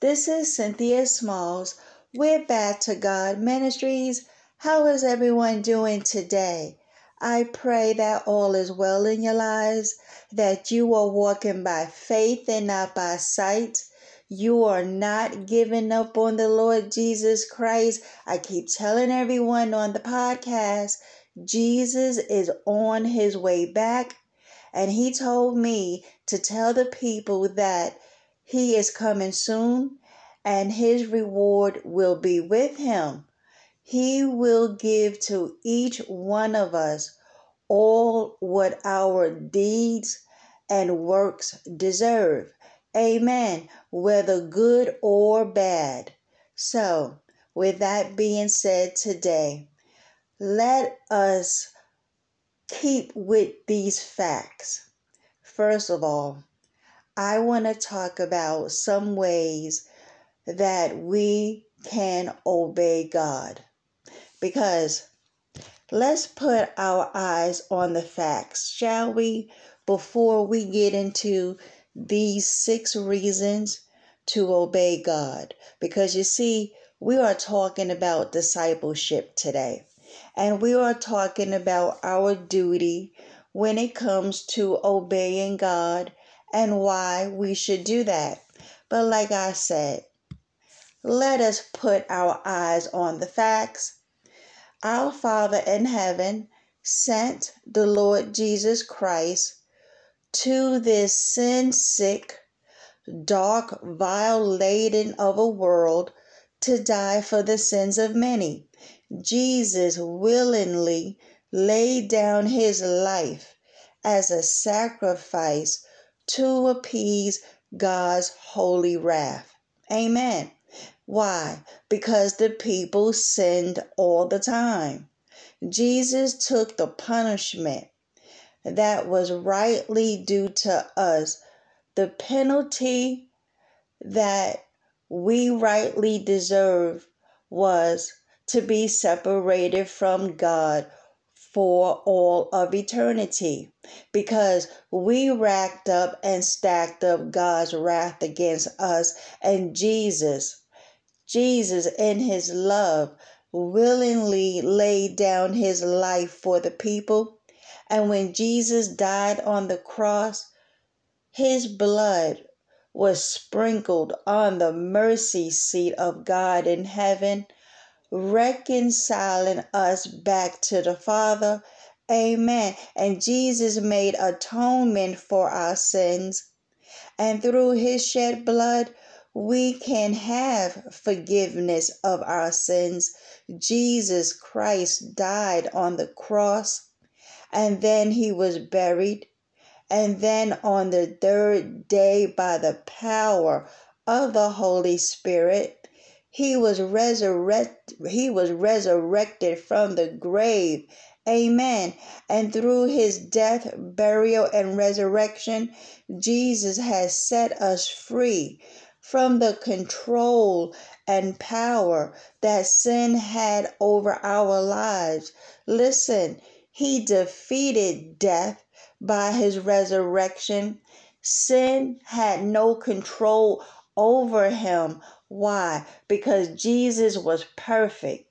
This is Cynthia Smalls. We're back to God Ministries. How is everyone doing today? I pray that all is well in your lives, that you are walking by faith and not by sight. You are not giving up on the Lord Jesus Christ. I keep telling everyone on the podcast, Jesus is on his way back. And he told me to tell the people that he is coming soon and his reward will be with him. He will give to each one of us all what our deeds and works deserve. Amen. Whether good or bad. So, with that being said today, let us keep with these facts. First of all, I want to talk about some ways that we can obey God. Because let's put our eyes on the facts, shall we, before we get into these six reasons to obey God. Because you see, we are talking about discipleship today, and we are talking about our duty when it comes to obeying God and why we should do that. But like I said, let us put our eyes on the facts. Our Father in heaven sent the Lord Jesus Christ to this sin sick, dark, vile laden of a world to die for the sins of many. Jesus willingly laid down his life as a sacrifice to appease God's holy wrath. Amen. Why? Because the people sinned all the time. Jesus took the punishment that was rightly due to us, the penalty that we rightly deserve was to be separated from God for all of eternity because we racked up and stacked up God's wrath against us and Jesus Jesus, in his love, willingly laid down his life for the people. And when Jesus died on the cross, his blood was sprinkled on the mercy seat of God in heaven, reconciling us back to the Father. Amen. And Jesus made atonement for our sins. And through his shed blood, we can have forgiveness of our sins. Jesus Christ died on the cross and then he was buried. And then on the third day, by the power of the Holy Spirit, he was resurrected he was resurrected from the grave amen and through his death burial and resurrection jesus has set us free from the control and power that sin had over our lives. Listen, he defeated death by his resurrection. Sin had no control over him. Why? Because Jesus was perfect.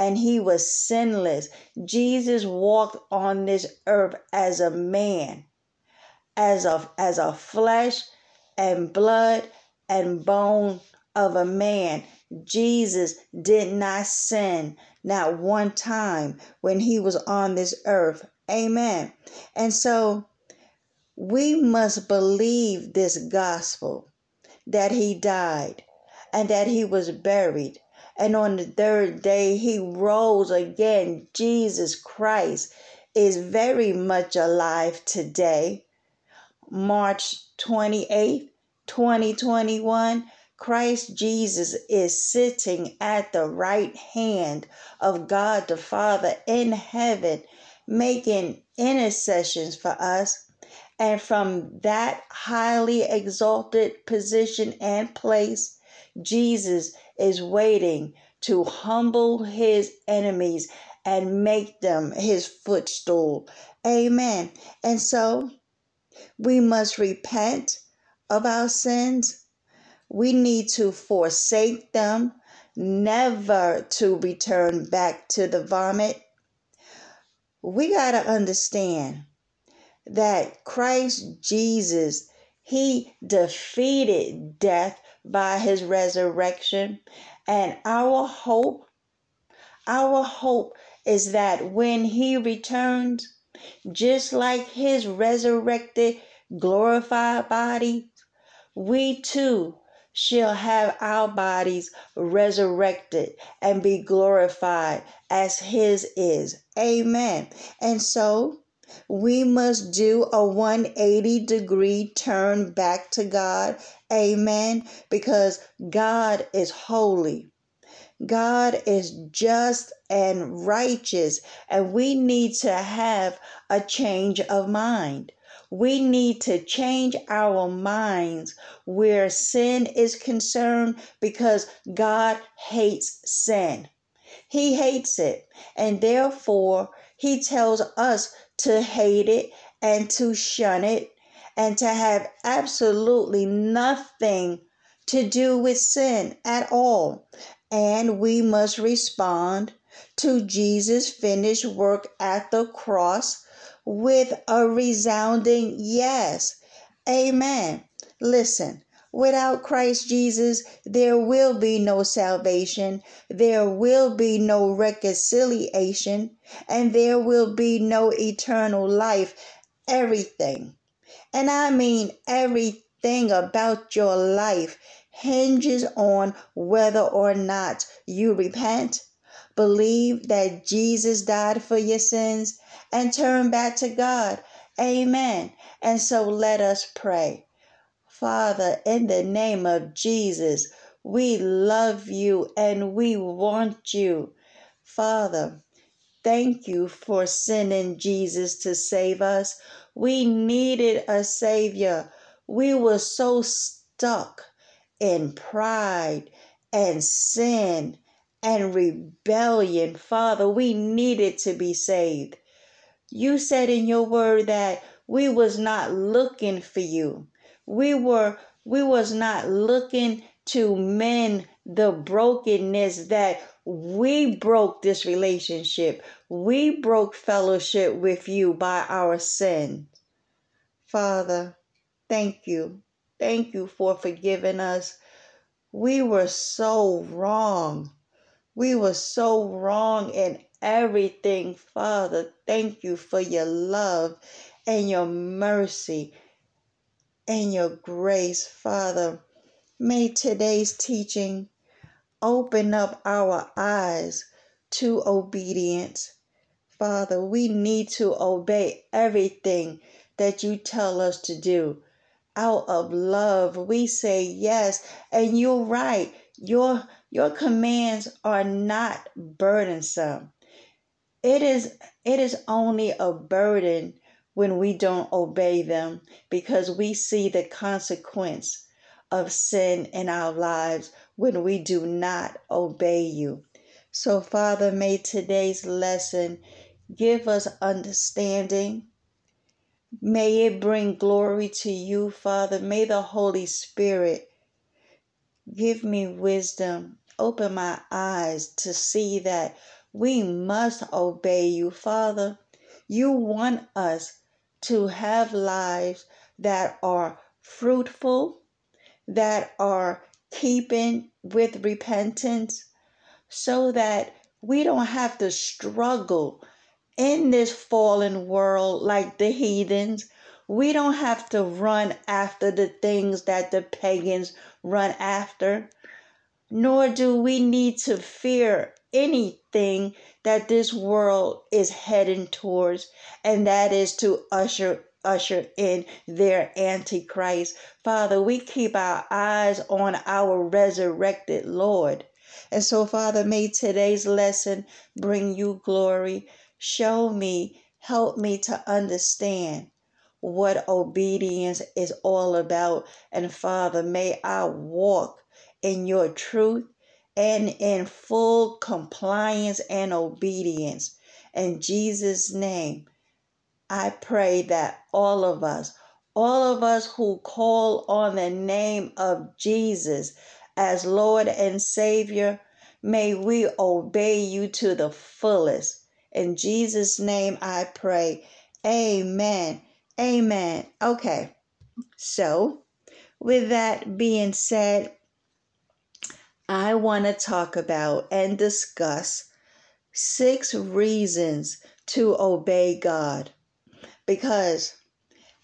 And he was sinless. Jesus walked on this earth as a man, as a as a flesh and blood and bone of a man. Jesus did not sin not one time when he was on this earth. Amen. And so we must believe this gospel that he died and that he was buried. And on the third day, he rose again. Jesus Christ is very much alive today. March 28th, 2021. Christ Jesus is sitting at the right hand of God the Father in heaven, making intercessions for us. And from that highly exalted position and place, Jesus is waiting to humble his enemies and make them his footstool. Amen. And so we must repent of our sins. We need to forsake them, never to return back to the vomit. We got to understand that Christ Jesus, he defeated death by his resurrection. And our hope, our hope is that when he returns, just like his resurrected, glorified body, we too shall have our bodies resurrected and be glorified as his is. Amen. And so we must do a 180 degree turn back to God. Amen. Because God is holy. God is just and righteous, and we need to have a change of mind. We need to change our minds where sin is concerned because God hates sin. He hates it, and therefore He tells us to hate it and to shun it and to have absolutely nothing to do with sin at all. And we must respond to Jesus' finished work at the cross with a resounding yes. Amen. Listen, Without Christ Jesus, there will be no salvation, there will be no reconciliation, and there will be no eternal life. Everything, and I mean everything about your life, hinges on whether or not you repent, believe that Jesus died for your sins, and turn back to God. Amen. And so let us pray. Father, in the name of Jesus, we love you and we want you. Father, thank you for sending Jesus to save us. We needed a Savior. We were so stuck in pride and sin and rebellion. Father, we needed to be saved. You said in your word that we was not looking for you we were we was not looking to mend the brokenness that we broke this relationship. We broke fellowship with you by our sin. Father, thank you. Thank you for forgiving us. We were so wrong. We were so wrong in everything. Father, thank you for your love and your mercy and your grace, Father. May today's teaching open up our eyes to obedience. Father, we need to obey everything that you tell us to do. Out of love, we say yes. And you're right. Your your commands are not burdensome. It is it is only a burden when we don't obey them because we see the consequence of sin in our lives when we do not obey you. So, Father, may today's lesson give us understanding. May it bring glory to you, Father. May the Holy Spirit give me wisdom open my eyes to see that we must obey you, Father. You want us to have lives that are fruitful, that are keeping with repentance, so that we don't have to struggle in this fallen world like the heathens. We don't have to run after the things that the pagans run after, nor do we need to fear anything that this world is heading towards, and that is to usher usher in their antichrist. Father, we keep our eyes on our resurrected Lord. And so, Father, may today's lesson bring you glory. Show me, help me to understand what obedience is all about. And Father, may I walk in your truth and in full compliance and obedience. In Jesus' name, I pray that all of us, all of us who call on the name of Jesus as Lord and Savior, may we obey you to the fullest. In Jesus' name I pray. Amen. Amen. Okay. So, with that being said, I want to talk about and discuss six reasons to obey God. Because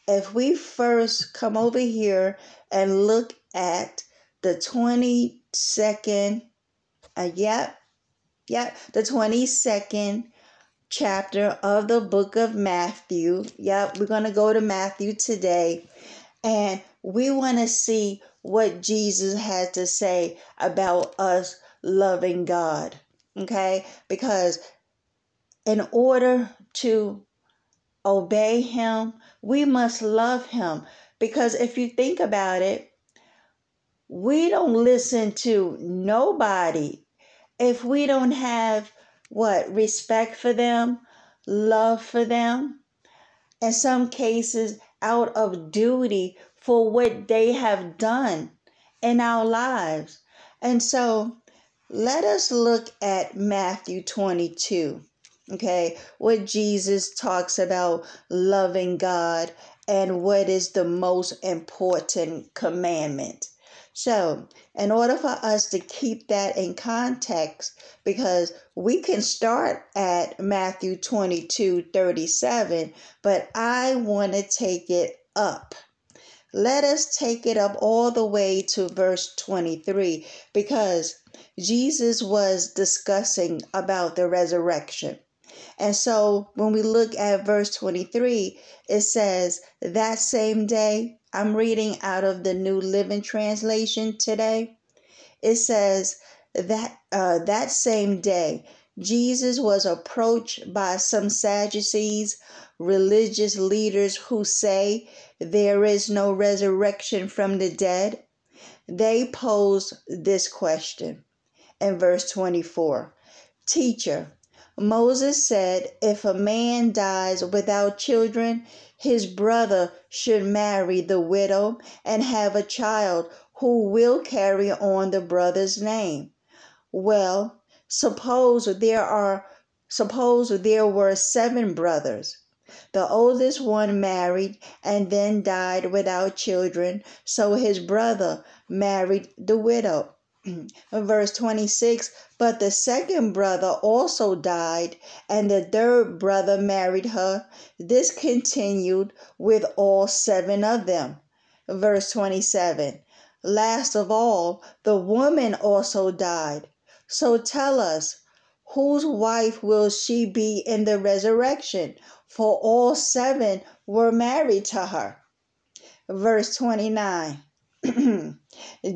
if we first come over here and look at the 22nd, uh, yep, yep, the 22nd chapter of the book of Matthew. Yep, we're going to go to Matthew today. And we want to see what Jesus had to say about us loving God. Okay? Because in order to obey him, we must love him. Because if you think about it, we don't listen to nobody if we don't have what respect for them, love for them, in some cases, out of duty for what they have done in our lives. And so let us look at Matthew 22 okay? What jesus talks about loving god and what is the most important commandment. So in order for us to keep that in context because we can start at matthew 22 37 but i want to take it up let us take it up all the way to verse 23 because Jesus was discussing about the resurrection. And so when we look at verse 23, it says, That same day, I'm reading out of the New Living Translation today. It says, that uh, that same day, Jesus was approached by some Sadducees, religious leaders who say there is no resurrection from the dead. They posed this question in verse 24 Teacher, Moses said, If a man dies without children, his brother should marry the widow and have a child who will carry on the brother's name. Well, suppose there are suppose there were seven brothers. The oldest one married and then died without children, so his brother married the widow. Verse 26 But the second brother also died, and the third brother married her. This continued with all seven of them. Verse 27 Last of all, the woman also died. So tell us, whose wife will she be in the resurrection? For all seven were married to her. Verse 29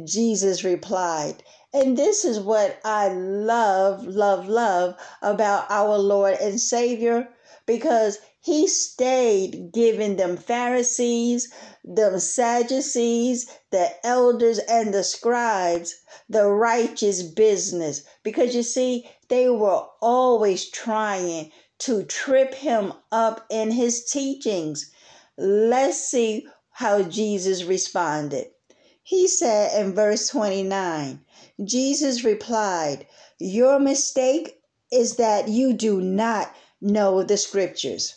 Jesus replied, and this is what I love, love, love about our Lord and Savior because he stayed giving them Pharisees, the Sadducees, the elders, and the scribes the righteous business because you see, they were always trying to trip him up in his teachings. Let's see how Jesus responded. He said in verse 29, Jesus replied, Your mistake is that you do not know the scriptures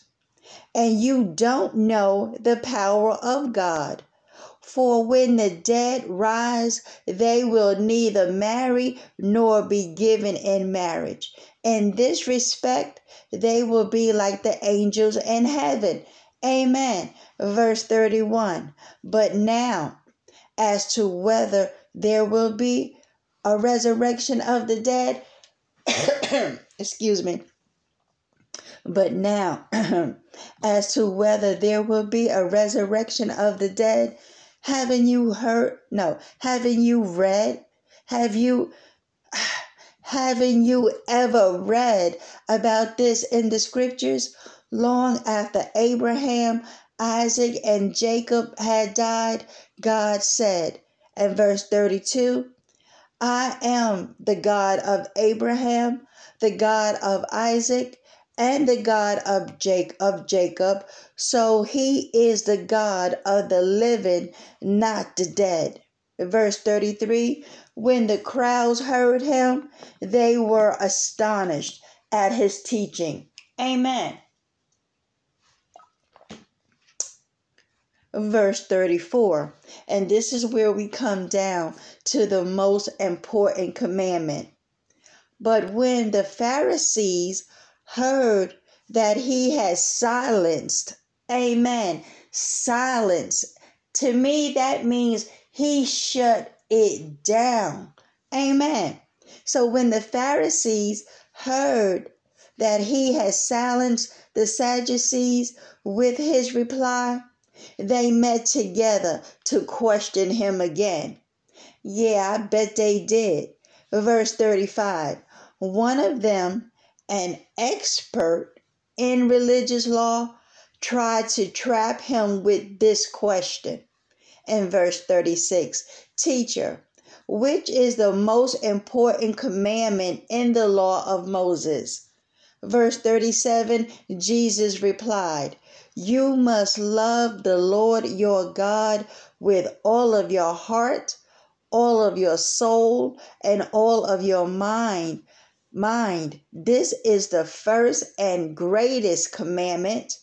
and you don't know the power of God. For when the dead rise, they will neither marry nor be given in marriage. In this respect, they will be like the angels in heaven. Amen. Verse 31. But now, as to whether there will be a resurrection of the dead, excuse me. But now, as to whether there will be a resurrection of the dead, haven't you heard? No, haven't you read? Have you haven't you ever read about this in the scriptures? Long after Abraham, Isaac, and Jacob had died, God said, in verse 32, I am the God of Abraham, the God of Isaac, and the God of Jake of Jacob. So he is the God of the living, not the dead. Verse 33 When the crowds heard him, they were astonished at his teaching. Amen. Verse 34, and this is where we come down to the most important commandment. But when the Pharisees heard that he had silenced. Amen. Silence. To me, that means he shut it down. Amen. So when the Pharisees heard that he had silenced the Sadducees with his reply, they met together to question him again. Yeah, I bet they did. Verse 35 One of them an expert in religious law, tried to trap him with this question. In verse 36, Teacher, which is the most important commandment in the law of Moses? Verse 37, Jesus replied, You must love the Lord your God with all of your heart, all of your soul, and all of your mind mind. This is the first and greatest commandment.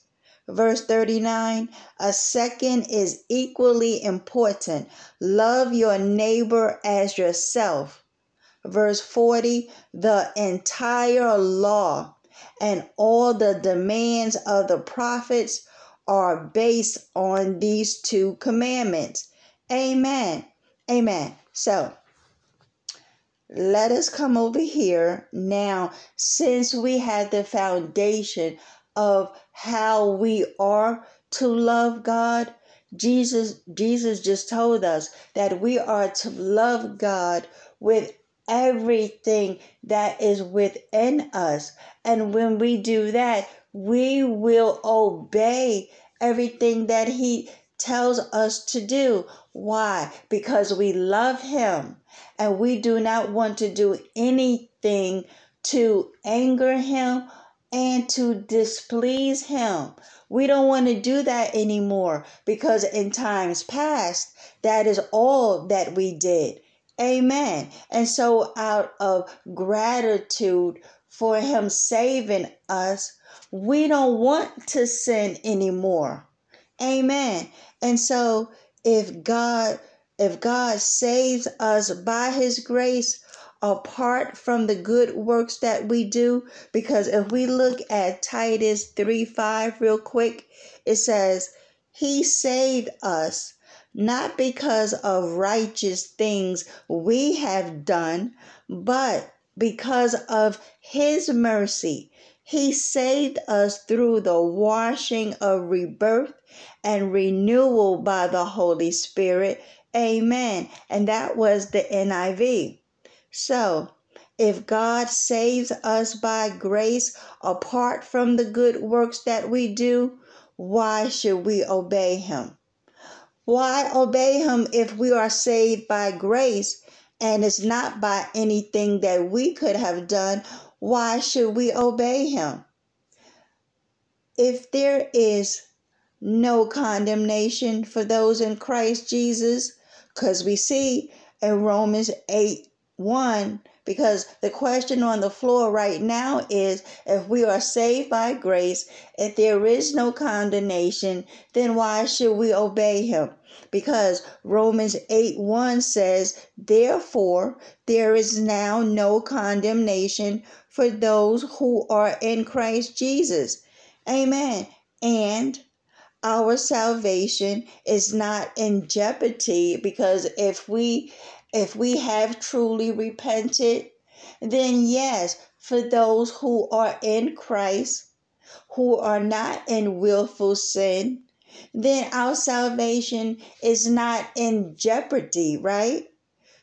Verse 39 A second is equally important love your neighbor as yourself. Verse 40 The entire law and all the demands of the prophets are based on these two commandments. Amen. Amen. So, let us come over here now since we have the foundation of how we are to love God Jesus Jesus just told us that we are to love God with everything that is within us and when we do that we will obey everything that he tells us to do why because we love him and we do not want to do anything to anger him and to displease him. We don't want to do that anymore because in times past, that is all that we did. Amen. And so, out of gratitude for him saving us, we don't want to sin anymore. Amen. And so, if God if God saves us by his grace, apart from the good works that we do, because if we look at Titus 3 5 real quick, it says, He saved us not because of righteous things we have done, but because of His mercy. He saved us through the washing of rebirth and renewal by the Holy Spirit Amen. And that was the NIV. So, if God saves us by grace apart from the good works that we do, why should we obey Him? Why obey Him if we are saved by grace and it's not by anything that we could have done? Why should we obey Him? If there is no condemnation for those in Christ Jesus, Because we see in Romans 8 1, because the question on the floor right now is if we are saved by grace, if there is no condemnation, then why should we obey him? Because Romans 8 1 says, Therefore, there is now no condemnation for those who are in Christ Jesus. Amen. And our salvation is not in jeopardy because if we if we have truly repented then yes for those who are in Christ who are not in willful sin then our salvation is not in jeopardy right?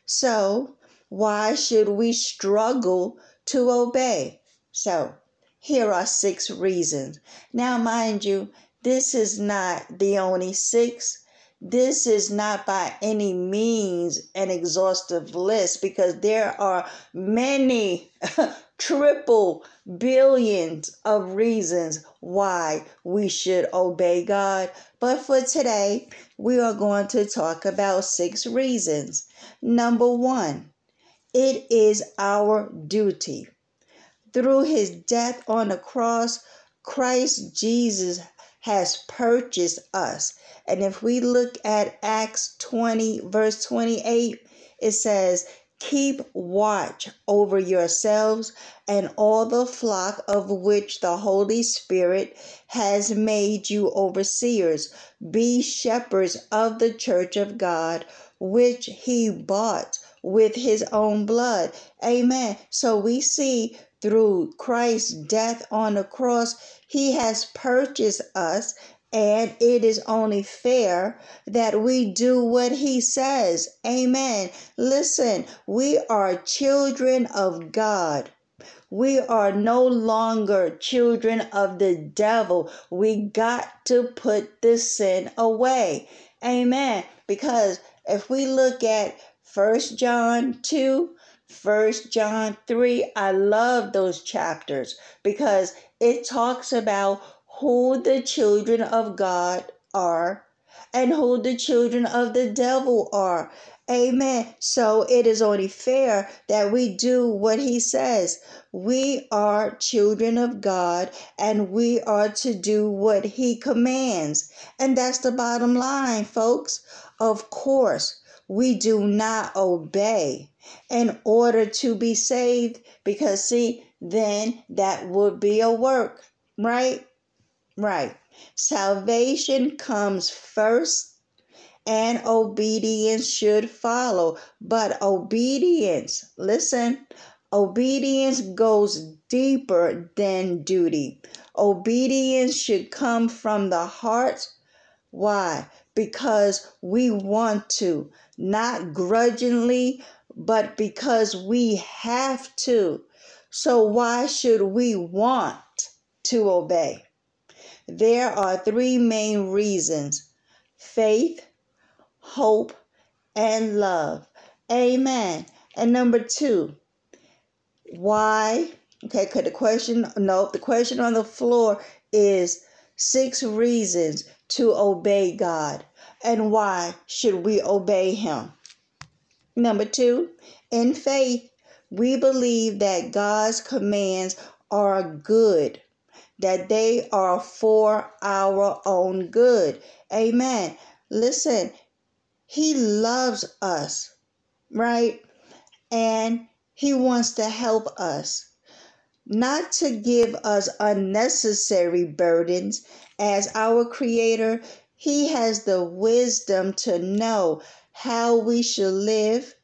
So why should we struggle to obey? So here are six reasons. Now mind you this is not the only six. This is not by any means an exhaustive list because there are many triple billions of reasons why we should obey God. But for today, we are going to talk about six reasons. Number one, it is our duty. Through his death on the cross, Christ Jesus has purchased us. And if we look at Acts 20, verse 28, it says, Keep watch over yourselves and all the flock of which the Holy Spirit has made you overseers. Be shepherds of the church of God, which he bought with his own blood. Amen. So we see through Christ's death on the cross, he has purchased us, and it is only fair that we do what He says. Amen. Listen, we are children of God. We are no longer children of the devil. We got to put the sin away. Amen. Because if we look at First John 2, First John 3, I love those chapters because it talks about who the children of God are and who the children of the devil are. Amen. So it is only fair that we do what he says. We are children of God and we are to do what he commands. And that's the bottom line, folks. Of course, we do not obey in order to be saved because, see, then that would be a work, right? Right. Salvation comes first and obedience should follow. But obedience, listen, obedience goes deeper than duty. Obedience should come from the heart. Why? Because we want to, not grudgingly, but because we have to. So, why should we want to obey? There are three main reasons faith, hope, and love. Amen. And number two, why? Okay, because the question, no, the question on the floor is six reasons to obey God. And why should we obey Him? Number two, in faith, we believe that God's commands are good, that they are for our own good. Amen. Listen, He loves us, right? And He wants to help us, not to give us unnecessary burdens. As our Creator, He has the wisdom to know how we should live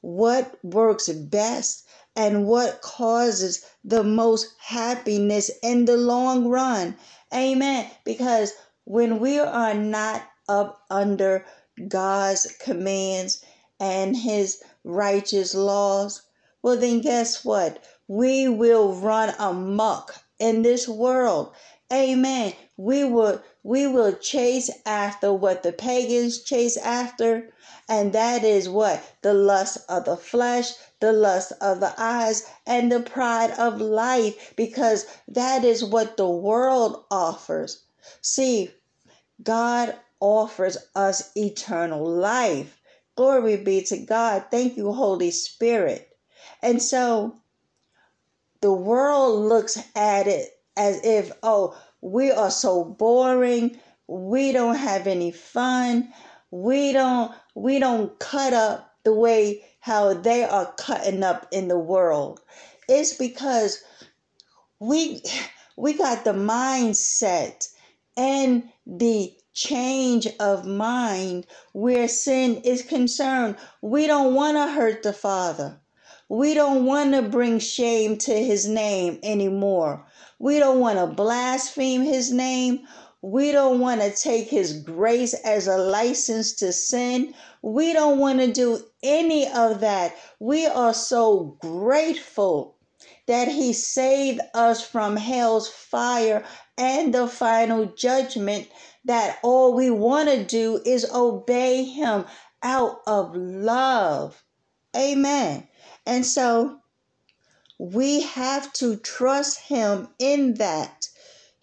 what works best and what causes the most happiness in the long run. Amen. Because when we are not up under God's commands and his righteous laws, well, then guess what? We will run amok in this world. Amen. We will we will chase after what the pagans chase after and that is what? The lust of the flesh, the lust of the eyes, and the pride of life, because that is what the world offers. See, God offers us eternal life. Glory be to God. Thank you, Holy Spirit. And so the world looks at it as if, oh, we are so boring. We don't have any fun. We don't we don't cut up the way how they are cutting up in the world. It's because we we got the mindset and the change of mind where sin is concerned. We don't want to hurt the Father. We don't want to bring shame to his name anymore. We don't want to blaspheme his name. We don't want to take his grace as a license to sin. We don't want to do any of that. We are so grateful that he saved us from hell's fire and the final judgment that all we want to do is obey him out of love. Amen. And so we have to trust him in that.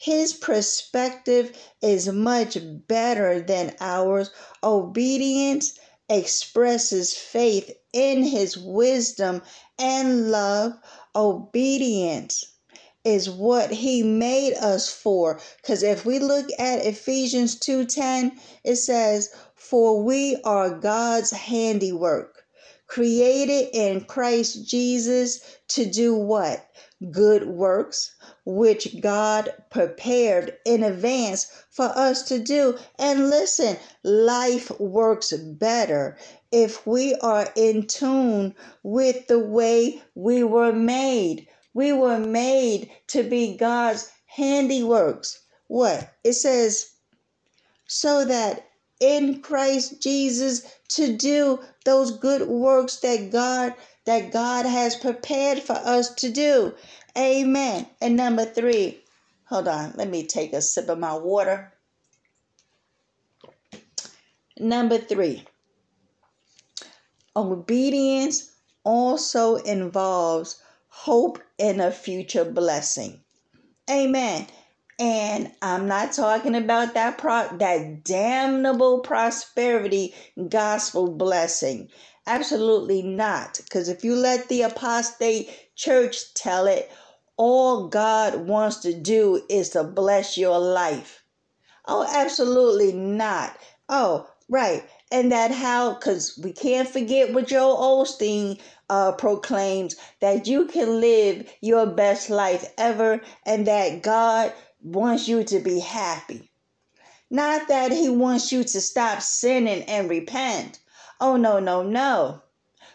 His perspective is much better than ours. Obedience expresses faith in his wisdom and love. Obedience is what he made us for because if we look at Ephesians 2:10 it says for we are God's handiwork created in Christ Jesus to do what good works which God prepared in advance for us to do and listen life works better if we are in tune with the way we were made we were made to be God's handiworks. What? It says, so that in Christ Jesus to do those good works that God that God has prepared for us to do. Amen. And number 3. Hold on, let me take a sip of my water. Number 3. Obedience also involves hope in a future blessing. Amen. And I'm not talking about that pro- that damnable prosperity gospel blessing. Absolutely not. Because if you let the apostate church tell it, all God wants to do is to bless your life. Oh, absolutely not. Oh, right. And that how, because we can't forget what Joel Osteen uh, proclaims that you can live your best life ever and that God wants you to be happy. Not that He wants you to stop sinning and repent. Oh, no, no, no.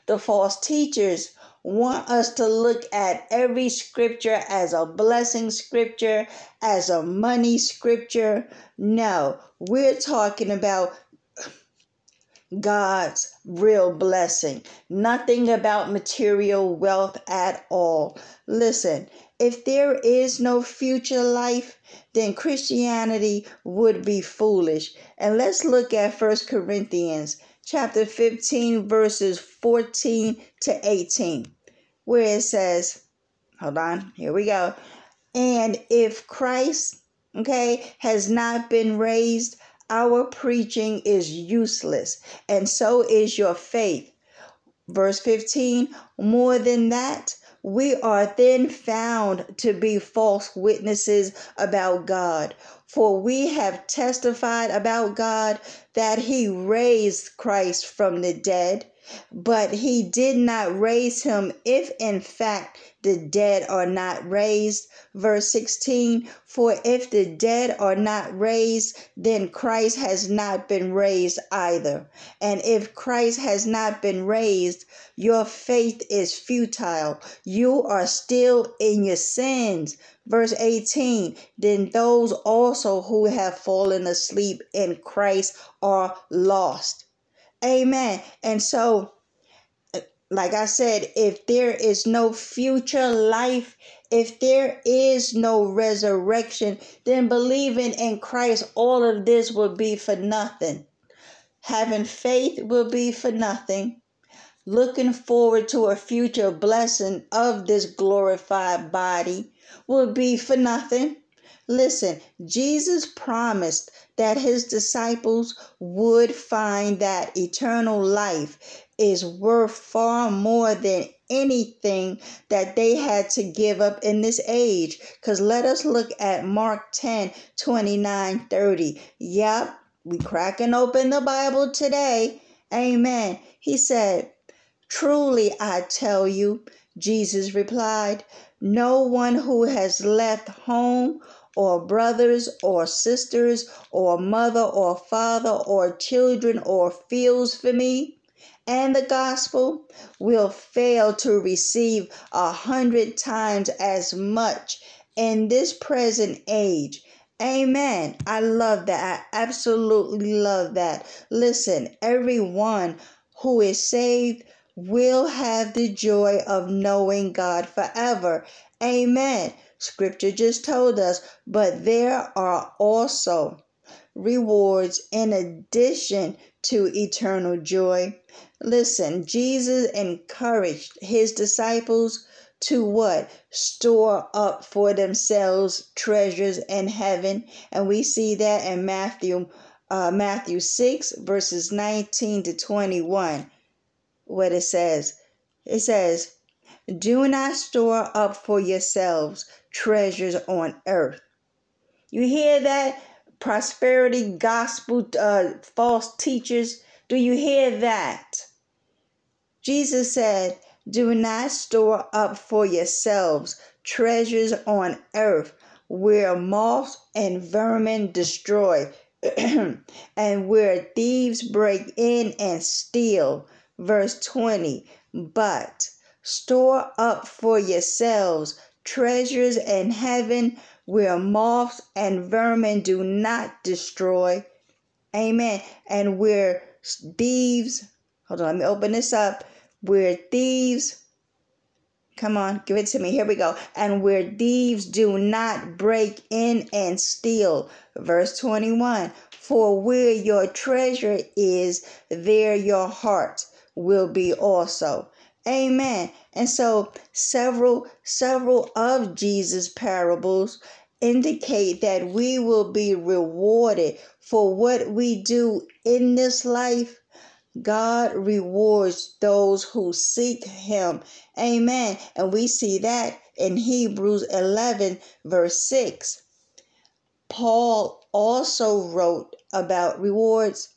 The false teachers want us to look at every scripture as a blessing scripture, as a money scripture. No, we're talking about God's real blessing. Nothing about material wealth at all. Listen, if there is no future life, then Christianity would be foolish. And let's look at First Corinthians chapter 15 verses 14 to 18 where it says, hold on, here we go. And if Christ, okay, has not been raised, our preaching is useless, and so is your faith. Verse 15, more than that, we are then found to be false witnesses about God. For we have testified about God that he raised Christ from the dead, but he did not raise him if in fact the dead are not raised. Verse 16 For if the dead are not raised, then Christ has not been raised either. And if Christ has not been raised, your faith is futile. You are still in your sins. Verse 18 Then those also who have fallen asleep in Christ are lost. Amen. And so, like I said, if there is no future life, if there is no resurrection, then believing in Christ, all of this will be for nothing. Having faith will be for nothing. Looking forward to a future blessing of this glorified body will be for nothing. Listen, Jesus promised that his disciples would find that eternal life is worth far more than anything that they had to give up in this age. Because let us look at Mark 10 29 30. Yep, we cracking open the Bible today. Amen. He said, Truly I tell you, Jesus replied, no one who has left home or brothers or sisters or mother or father or children or fields for me and the gospel will fail to receive a hundred times as much in this present age. Amen. I love that. I absolutely love that. Listen, everyone who is saved will have the joy of knowing God forever. Amen. Scripture just told us, but there are also rewards in addition to eternal joy. Listen, Jesus encouraged his disciples to what? Store up for themselves treasures in heaven. And we see that in Matthew uh, Matthew 6 verses 19 to 21 what it says. It says, Do not store up for yourselves treasures on earth. You hear that? Prosperity gospel, uh, false teachers. Do you hear that? Jesus said, Do not store up for yourselves treasures on earth where moths and vermin destroy, and where thieves break in and steal. Verse 20 But store up for yourselves treasures in heaven where moths and vermin do not destroy. Amen. And where thieves, hold on, let me open this up. Where thieves, come on, give it to me. Here we go. And where thieves do not break in and steal. Verse 21 For where your treasure is, there your heart will be also. Amen. And so several several of Jesus parables indicate that we will be rewarded for what we do in this life. God rewards those who seek him. Amen. And we see that in Hebrews 11 verse 6. Paul also wrote about rewards.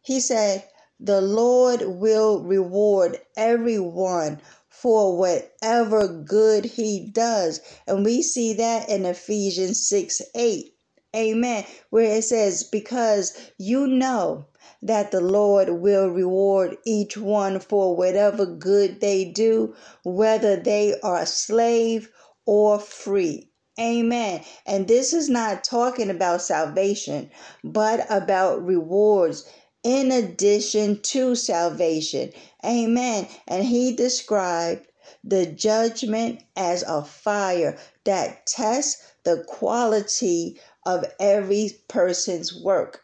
He said, the Lord will reward everyone for whatever good he does. And we see that in Ephesians 6 8. Amen. Where it says, Because you know that the Lord will reward each one for whatever good they do, whether they are slave or free. Amen. And this is not talking about salvation, but about rewards in addition to salvation. Amen. And he described the judgment as a fire that tests the quality of every person's work.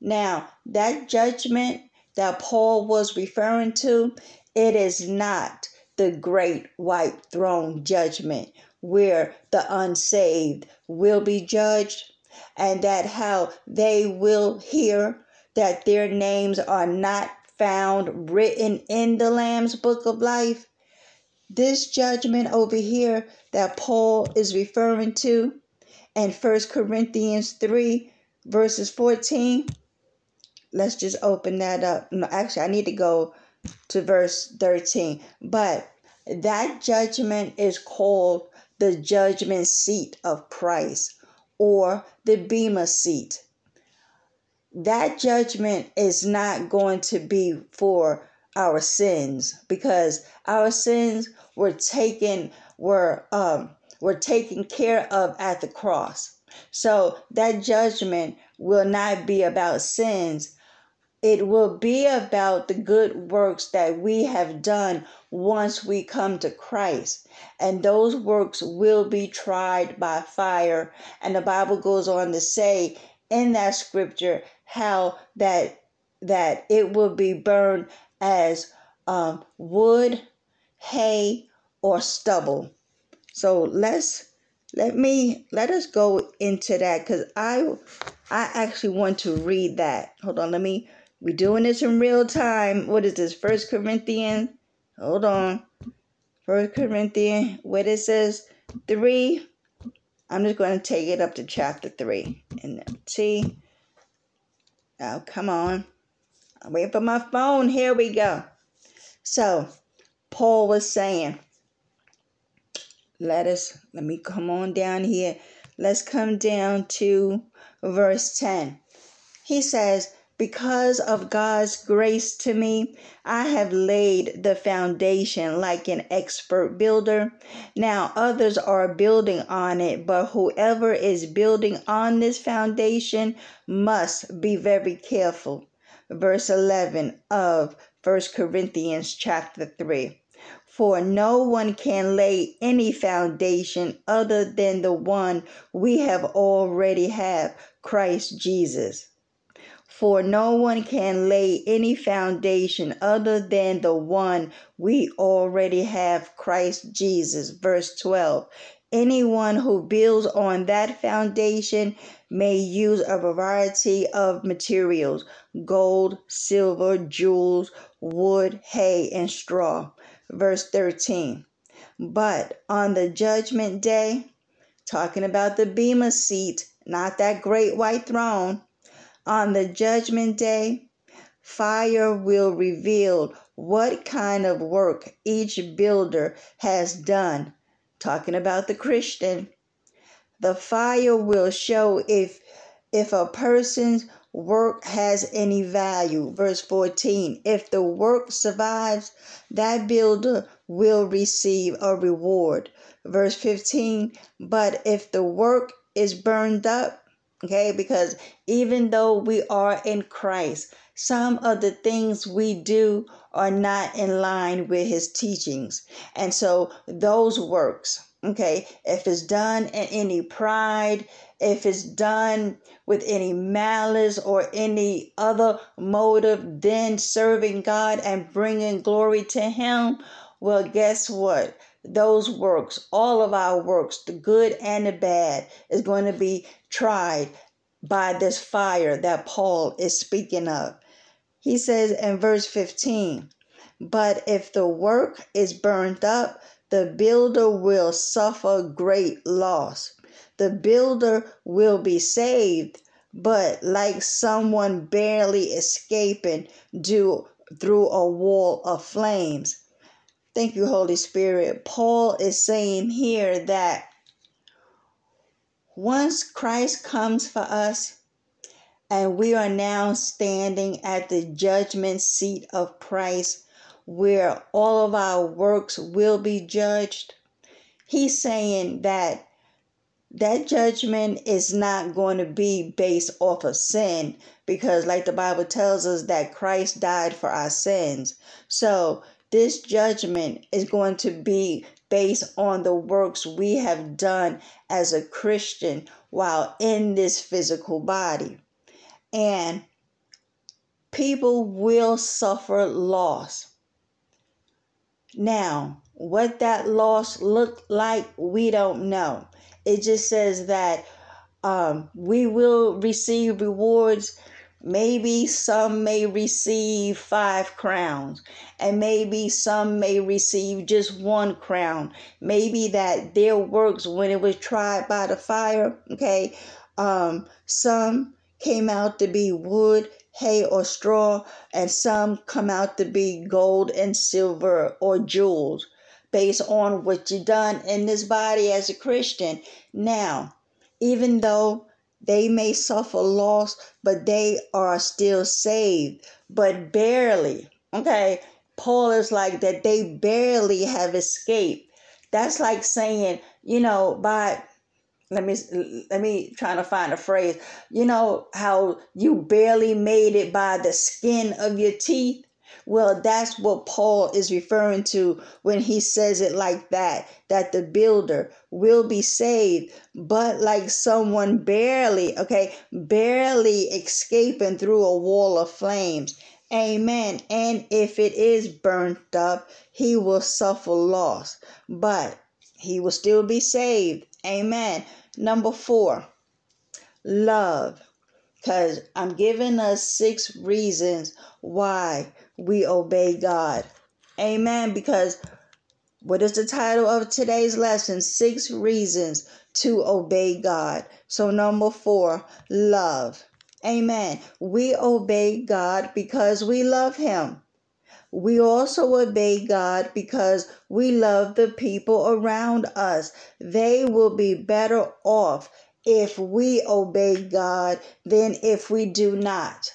Now, that judgment that Paul was referring to, it is not the great white throne judgment where the unsaved will be judged and that how they will hear that their names are not found written in the Lamb's book of life. This judgment over here that Paul is referring to in 1 Corinthians 3, verses 14. Let's just open that up. No, actually, I need to go to verse 13. But that judgment is called the judgment seat of Christ or the Bema seat that judgment is not going to be for our sins because our sins were taken were um were taken care of at the cross. So that judgment will not be about sins. It will be about the good works that we have done once we come to Christ. And those works will be tried by fire. And the Bible goes on to say in that scripture how that that it will be burned as um, wood, hay, or stubble. So let's let me let us go into that because I I actually want to read that. Hold on, let me we're doing this in real time. What is this? First Corinthians. Hold on. First Corinthians, what it says three. I'm just going to take it up to chapter three. And see. Oh, come on. I'm waiting for my phone. Here we go. So, Paul was saying, let us, let me come on down here. Let's come down to verse 10. He says, because of God's grace to me, I have laid the foundation like an expert builder. Now others are building on it, but whoever is building on this foundation must be very careful. Verse 11 of 1 Corinthians chapter 3. For no one can lay any foundation other than the one we have already have, Christ Jesus. For no one can lay any foundation other than the one we already have, Christ Jesus. Verse 12. Anyone who builds on that foundation may use a variety of materials gold, silver, jewels, wood, hay, and straw. Verse 13. But on the judgment day, talking about the Bema seat, not that great white throne, on the judgment day, fire will reveal what kind of work each builder has done. Talking about the Christian, the fire will show if if a person's work has any value. Verse 14 If the work survives, that builder will receive a reward. Verse 15 But if the work is burned up, Okay, because even though we are in Christ, some of the things we do are not in line with his teachings. And so those works, okay, if it's done in any pride, if it's done with any malice or any other motive than serving God and bringing glory to him, well, guess what? Those works, all of our works, the good and the bad, is going to be tried by this fire that Paul is speaking of. He says in verse 15, But if the work is burned up, the builder will suffer great loss. The builder will be saved, but like someone barely escaping due through a wall of flames. Thank you, Holy Spirit. Paul is saying here that once Christ comes for us, and we are now standing at the judgment seat of Christ, where all of our works will be judged. He's saying that that judgment is not going to be based off of sin because like the bible tells us that christ died for our sins so this judgment is going to be based on the works we have done as a Christian while in this physical body. And people will suffer loss. Now, what that loss looked like, we don't know. It just says that um, we will receive rewards Maybe some may receive five crowns, and maybe some may receive just one crown. Maybe that their works, when it was tried by the fire, okay, um, some came out to be wood, hay, or straw, and some come out to be gold and silver or jewels based on what you done in this body as a Christian. Now, even though they may suffer loss, but they are still saved, but barely. Okay. Paul is like that they barely have escaped. That's like saying, you know, by let me let me try to find a phrase. You know how you barely made it by the skin of your teeth? Well, that's what Paul is referring to when he says it like that that the builder will be saved, but like someone barely, okay, barely escaping through a wall of flames. Amen. And if it is burnt up, he will suffer loss, but he will still be saved. Amen. Number four, love. Because I'm giving us six reasons why we obey God. Amen. Because what is the title of today's lesson? Six reasons to obey God. So, number four, love. Amen. We obey God because we love Him. We also obey God because we love the people around us. They will be better off if we obey God than if we do not.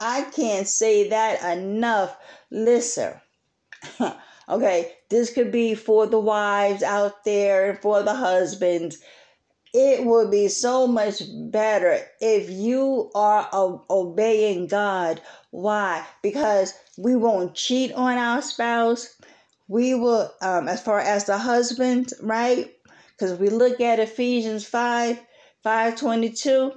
I can't say that enough. Listen. okay, this could be for the wives out there and for the husbands it would be so much better if you are obeying God. Why? Because we won't cheat on our spouse. We will, um, as far as the husband, right? Because we look at Ephesians 5 522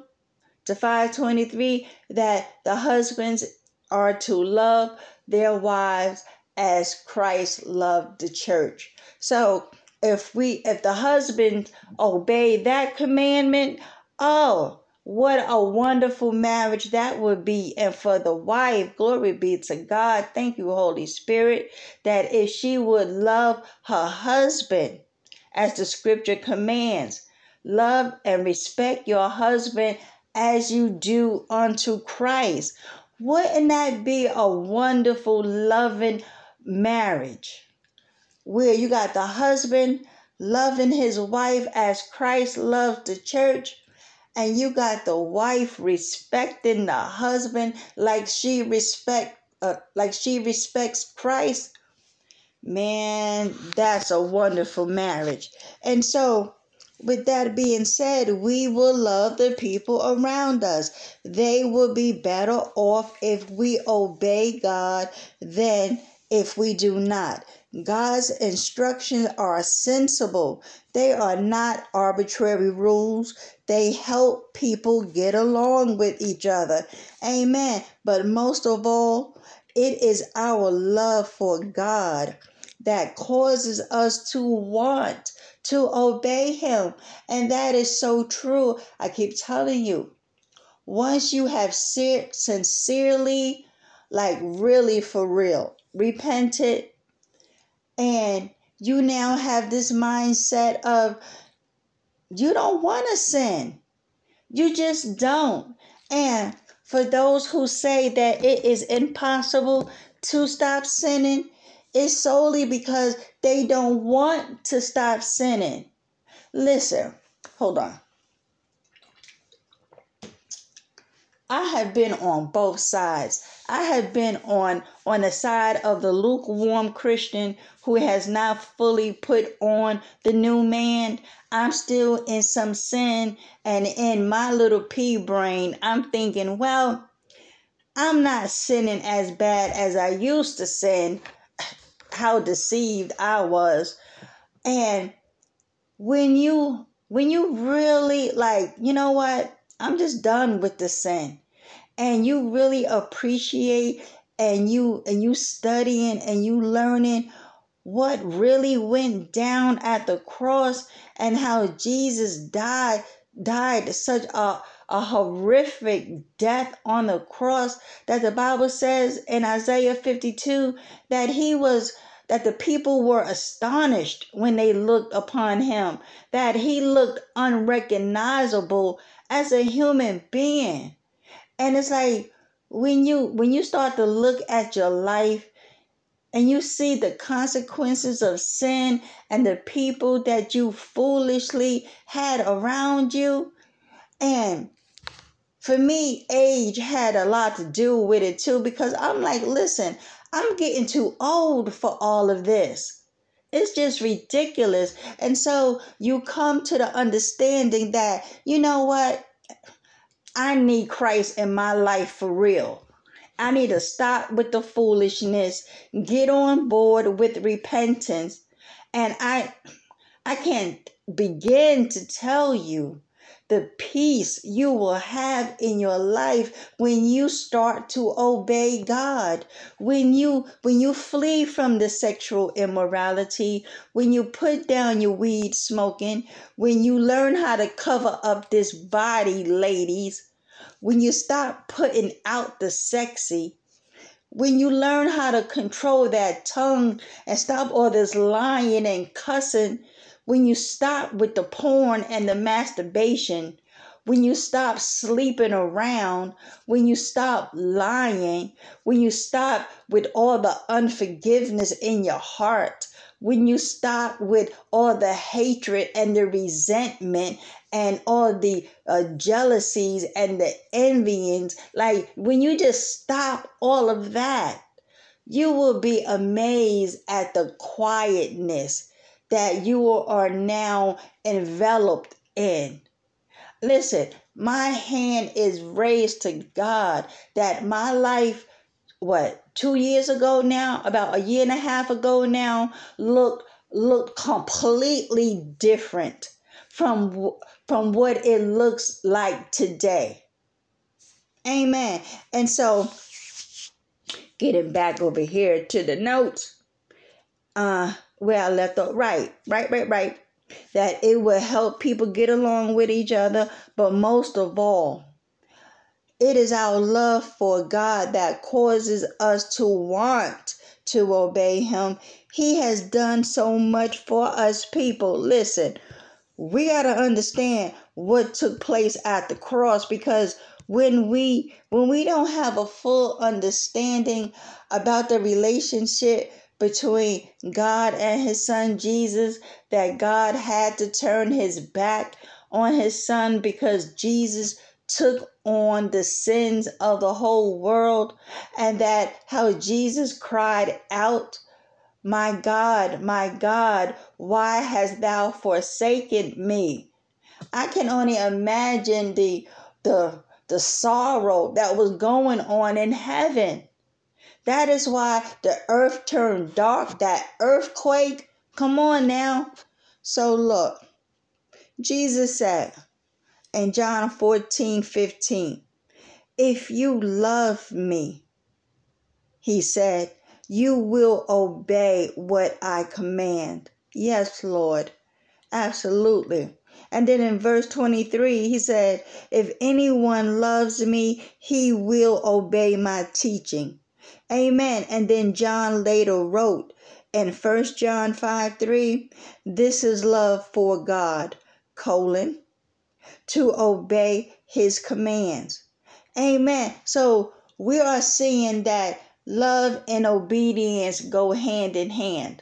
to 523 that the husbands are to love their wives as Christ loved the church. So if we if the husbands obey that commandment, oh, what a wonderful marriage that would be. And for the wife, glory be to God. Thank you, Holy Spirit, that if she would love her husband as the scripture commands, love and respect your husband as you do unto Christ. Wouldn't that be a wonderful, loving marriage? where you got the husband loving his wife as Christ loved the church, and you got the wife respecting the husband like she respect uh, like she respects Christ. Man, that's a wonderful marriage. And so, with that being said, we will love the people around us. They will be better off if we obey God than if we do not. God's instructions are sensible. They are not arbitrary rules. They help people get along with each other. Amen. But most of all, it is our love for God that causes us to want to obey Him. And that is so true. I keep telling you, once you have sincerely, like really for real, repented and you now have this mindset of you don't want to sin. You just don't. And for those who say that it is impossible to stop sinning, it's solely because they don't want to stop sinning. Listen, hold on. I have been on both sides. I have been on on the side of the lukewarm Christian who has not fully put on the new man. I'm still in some sin and in my little pea brain, I'm thinking, well, I'm not sinning as bad as I used to sin. How deceived I was. And when you when you really like, you know what? I'm just done with the sin and you really appreciate and you and you studying and you learning what really went down at the cross and how Jesus died died such a a horrific death on the cross that the Bible says in Isaiah 52 that he was that the people were astonished when they looked upon him that he looked unrecognizable as a human being. And it's like when you when you start to look at your life and you see the consequences of sin and the people that you foolishly had around you and for me age had a lot to do with it too because I'm like listen I'm getting too old for all of this. It's just ridiculous. And so you come to the understanding that you know what? I need Christ in my life for real. I need to stop with the foolishness, get on board with repentance, and I I can't begin to tell you the peace you will have in your life when you start to obey God. When you when you flee from the sexual immorality, when you put down your weed smoking, when you learn how to cover up this body, ladies, when you stop putting out the sexy, when you learn how to control that tongue and stop all this lying and cussing, when you stop with the porn and the masturbation, when you stop sleeping around, when you stop lying, when you stop with all the unforgiveness in your heart, when you stop with all the hatred and the resentment and all the uh, jealousies and the envyings, like when you just stop all of that, you will be amazed at the quietness that you are now enveloped in. Listen, my hand is raised to God that my life, what, two years ago now, about a year and a half ago now, looked looked completely different from from what it looks like today. Amen. And so getting back over here to the notes, uh, where I left off, right, right, right, right that it will help people get along with each other, but most of all, it is our love for God that causes us to want to obey Him. He has done so much for us people. Listen, we got to understand what took place at the cross because when we when we don't have a full understanding about the relationship between God and his son Jesus that God had to turn his back on his son because Jesus took on the sins of the whole world and that how Jesus cried out my God my God why hast thou forsaken me? I can only imagine the the the sorrow that was going on in heaven that is why the earth turned dark, that earthquake. Come on now. So look, Jesus said in John 14 15, if you love me, he said, you will obey what I command. Yes, Lord. Absolutely. And then in verse 23, he said, If anyone loves me, he will obey my teaching. Amen. And then John later wrote in 1 John 5 3, this is love for God, colon, to obey his commands. Amen. So we are seeing that love and obedience go hand in hand.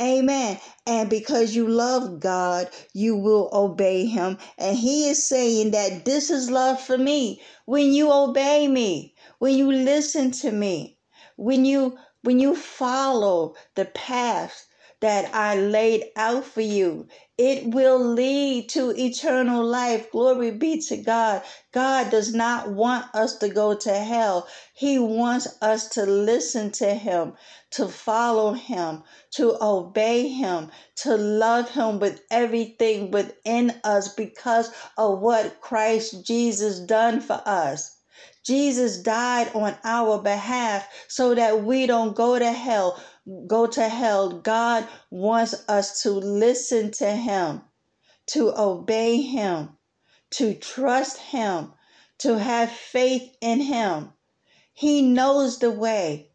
Amen. And because you love God, you will obey Him. And He is saying that this is love for me when you obey me, when you listen to me when you when you follow the path that I laid out for you, it will lead to eternal life. Glory be to God. God does not want us to go to hell. He wants us to listen to Him, to follow Him, to obey Him, to love Him with everything within us because of what Christ Jesus done for us. Jesus died on our behalf so that we don't go to hell. Go to hell. God wants us to listen to him, to obey him, to trust him, to have faith in him. He knows the way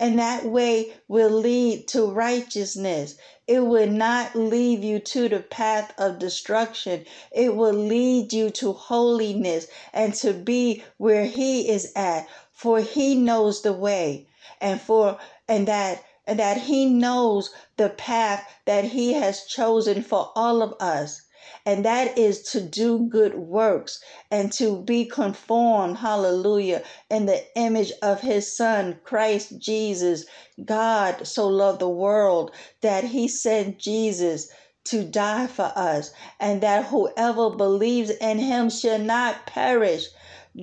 and that way will lead to righteousness. It will not lead you to the path of destruction. It will lead you to holiness and to be where He is at. For He knows the way, and for and that and that He knows the path that He has chosen for all of us and that is to do good works and to be conformed, hallelujah, in the image of his son, Christ Jesus. God so loved the world that he sent Jesus to die for us, and that whoever believes in him shall not perish.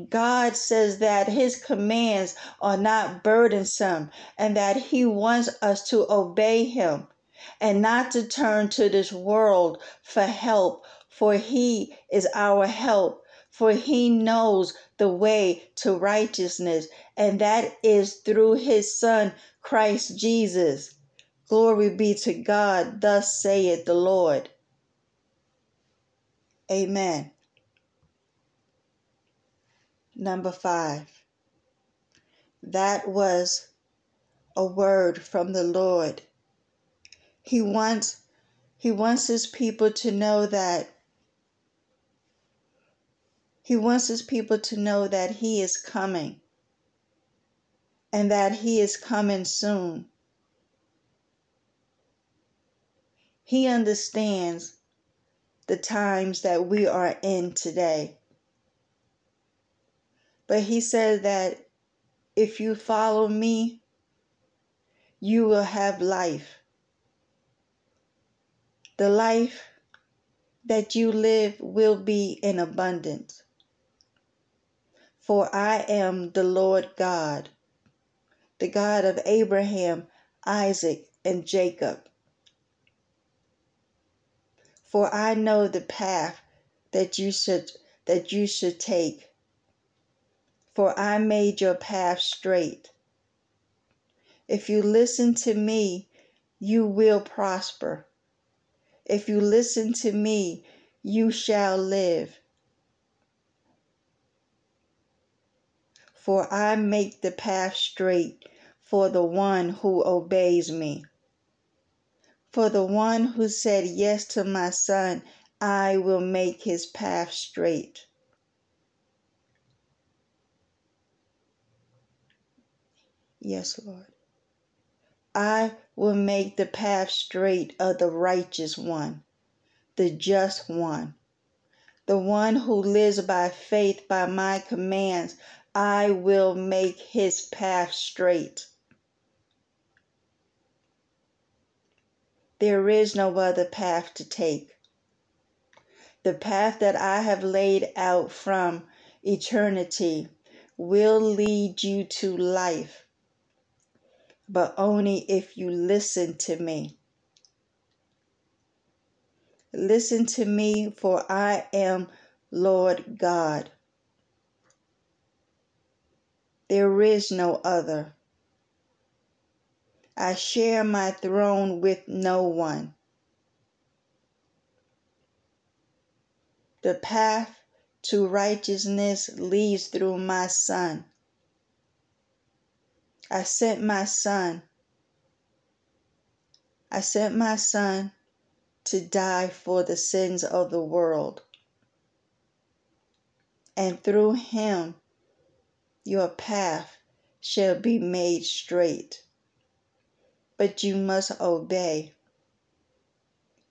God says that his commands are not burdensome and that he wants us to obey him and not to turn to this world for help for he is our help. For he knows the way to righteousness, and that is through his Son, Christ Jesus. Glory be to God, thus saith the Lord. Amen. Number five. That was a word from the Lord. He wants he wants his people to know that he wants his people to know that he is coming and that he is coming soon. He understands the times that we are in today. But he said that if you follow me, you will have life. The life that you live will be in abundance. For I am the Lord God, the God of Abraham, Isaac, and Jacob. For I know the path that you should that you should take. For I made your path straight. If you listen to me, you will prosper. If you listen to me, you shall live. For I make the path straight for the one who obeys me. For the one who said yes to my son, I will make his path straight. Yes, Lord. I will make the path straight of the righteous one, the just one, the one who lives by faith by my commands. I will make his path straight. There is no other path to take. The path that I have laid out from eternity will lead you to life but only if you listen to me. Listen to me, for I am Lord God. There is no other. I share my throne with no one. The path to righteousness leads through my Son. I sent my son. I sent my son to die for the sins of the world. And through him, your path shall be made straight. But you must obey.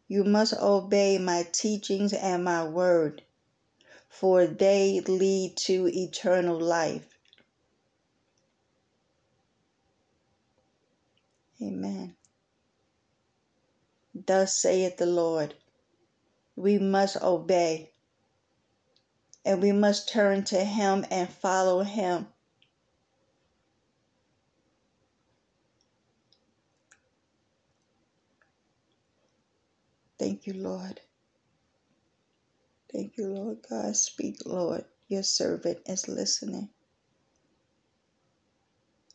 You must obey my teachings and my word, for they lead to eternal life. Amen. Thus saith the Lord we must obey and we must turn to Him and follow Him. Thank you, Lord. Thank you, Lord God. Speak, Lord. Your servant is listening.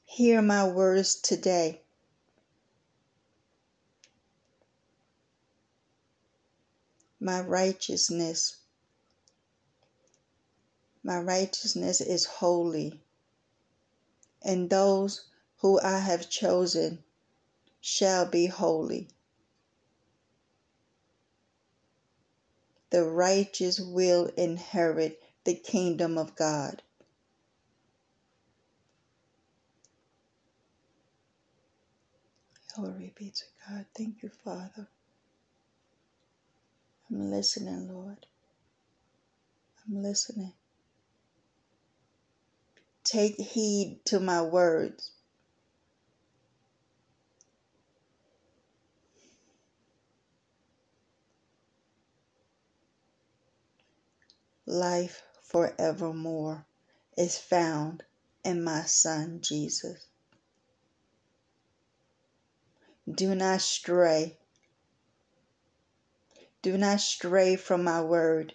Hear my words today. My righteousness. My righteousness is holy, and those who I have chosen shall be holy. The righteous will inherit the kingdom of God. Glory be to God. Thank you, Father. I'm listening, Lord. I'm listening. Take heed to my words. Life forevermore is found in my Son Jesus. Do not stray Do not stray from my word.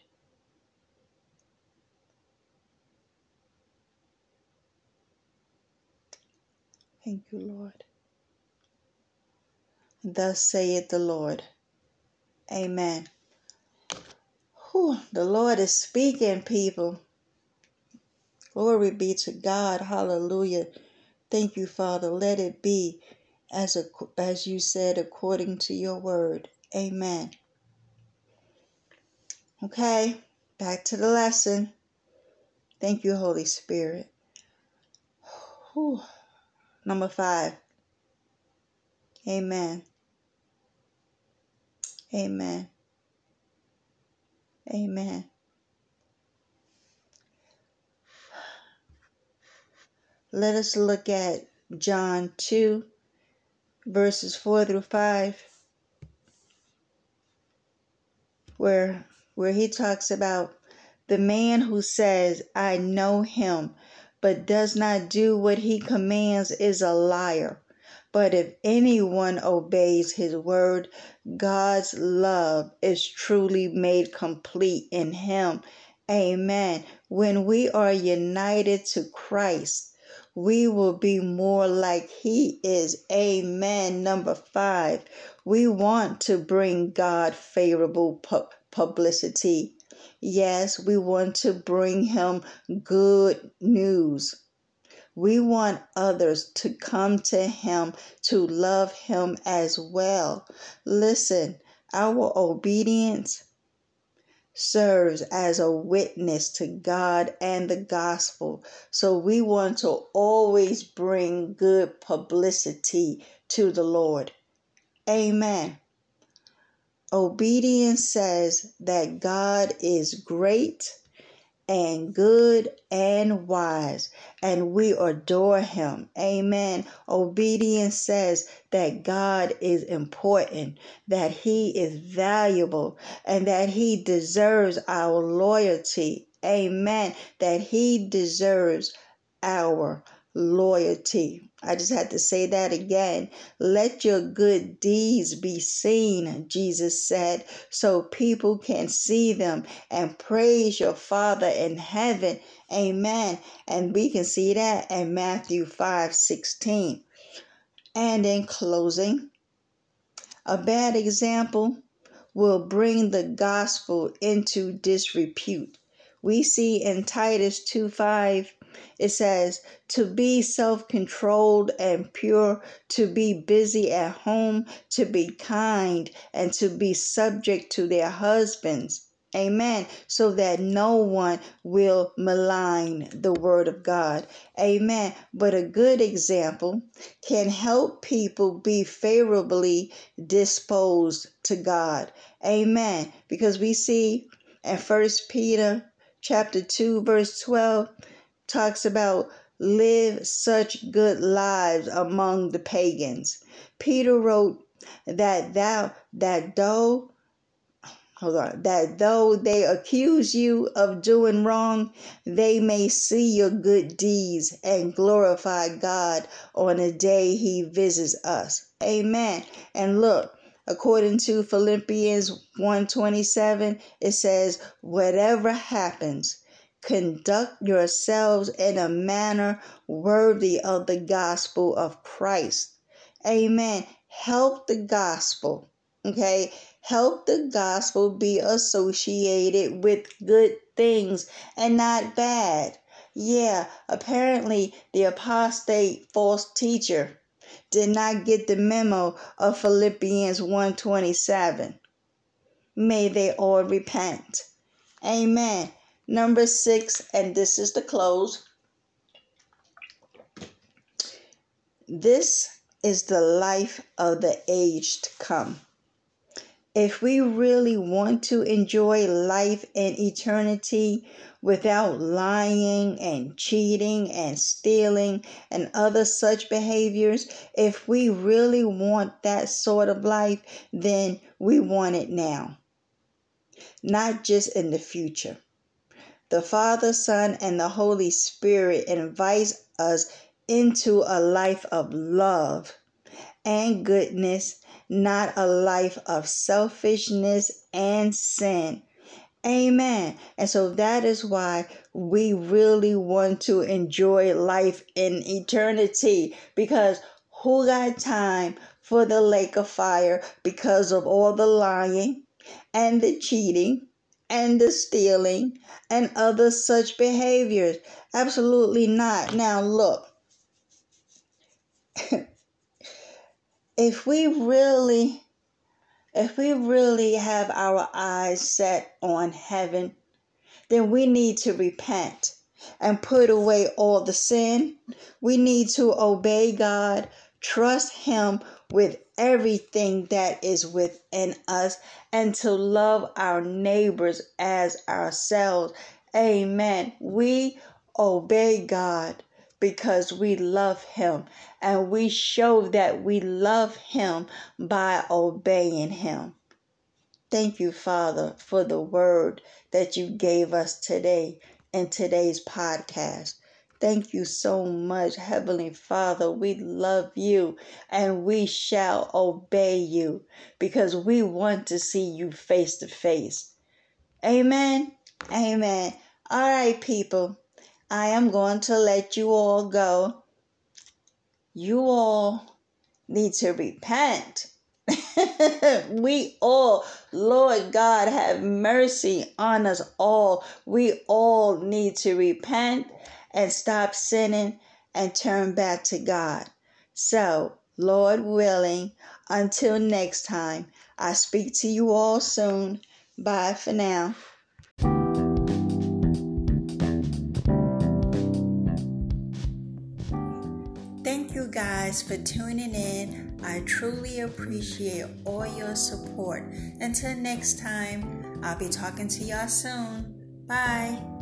Thank you, Lord. Thus saith the Lord. Amen. Whew, the Lord is speaking, people. Glory be to God. Hallelujah. Thank you, Father. Let it be as a, as you said according to your word. Amen. Okay, back to the lesson. Thank you, Holy Spirit. Whew. Number five. Amen. Amen. Amen. Let us look at John 2, verses 4 through 5, where, where he talks about the man who says, I know him, but does not do what he commands is a liar. But if anyone obeys his word, God's love is truly made complete in him. Amen. When we are united to Christ, we will be more like He is. Amen. Number five, we want to bring God favorable publicity. Yes, we want to bring Him good news. We want others to come to Him to love Him as well. Listen, our obedience serves as a witness to God and the gospel. So we want to always bring good publicity to the Lord. Amen. Obedience says that God is great and good and wise, and we adore him. Amen. Obedience says that God is important, that he is valuable, and that he deserves our loyalty. Amen. That he deserves our loyalty. I just had to say that again. Let your good deeds be seen, Jesus said, so people can see them and praise your Father in heaven. Amen. And we can see that in Matthew 5 16. And in closing, a bad example will bring the gospel into disrepute. We see in Titus 2 5 it says, to be self controlled and pure, to be busy at home, to be kind, and to be subject to their husbands. Amen. So that no one will malign the word of God. Amen. But a good example can help people be favorably disposed to God. Amen. Because we see in First Peter chapter 2 verse 12 talks about live such good lives among the pagans. Peter wrote that thou that though hold on that though they accuse you of doing wrong, they may see your good deeds and glorify God on the day he visits us. Amen. And look, according to Philippians 127, it says, whatever happens, Conduct yourselves in a manner worthy of the gospel of Christ. Amen. Help the gospel. Okay. Help the gospel be associated with good things and not bad. Yeah, apparently the apostate false teacher did not get the memo of Philippians 127. May they all repent. Amen. Number six, and this is the close. This is the life of the age to come. If we really want to enjoy life and eternity without lying and cheating and stealing and other such behaviors, if we really want that sort of life, then we want it now, not just in the future. The Father, Son, and the Holy Spirit invites us into a life of love and goodness not a life of selfishness and sin. Amen. And so that is why we really want to enjoy life in eternity because who got time for the lake of fire because of all the lying and the cheating and the stealing and other such behaviors? Absolutely not. Now, look. if we really if we really have our eyes set on heaven, then we need to repent and put away all the sin. We need to obey God, trust Him with everything that is within us, and to love our neighbors as ourselves. Amen. We obey God because we love Him. And we show that we love Him by obeying Him. Thank you, Father, for the word that you gave us today in today's podcast. Thank you so much, Heavenly Father. We love you and we shall obey you because we want to see you face to face. Amen. Amen. All right, people. I am going to let you all go. You all need to repent. we all, Lord God, have mercy on us all. We all need to repent and stop sinning and turn back to God. So, Lord willing, until next time, I speak to you all soon. Bye for now. Thank you guys for tuning in. I truly appreciate all your support. Until next time, I'll be talking to y'all soon. Bye.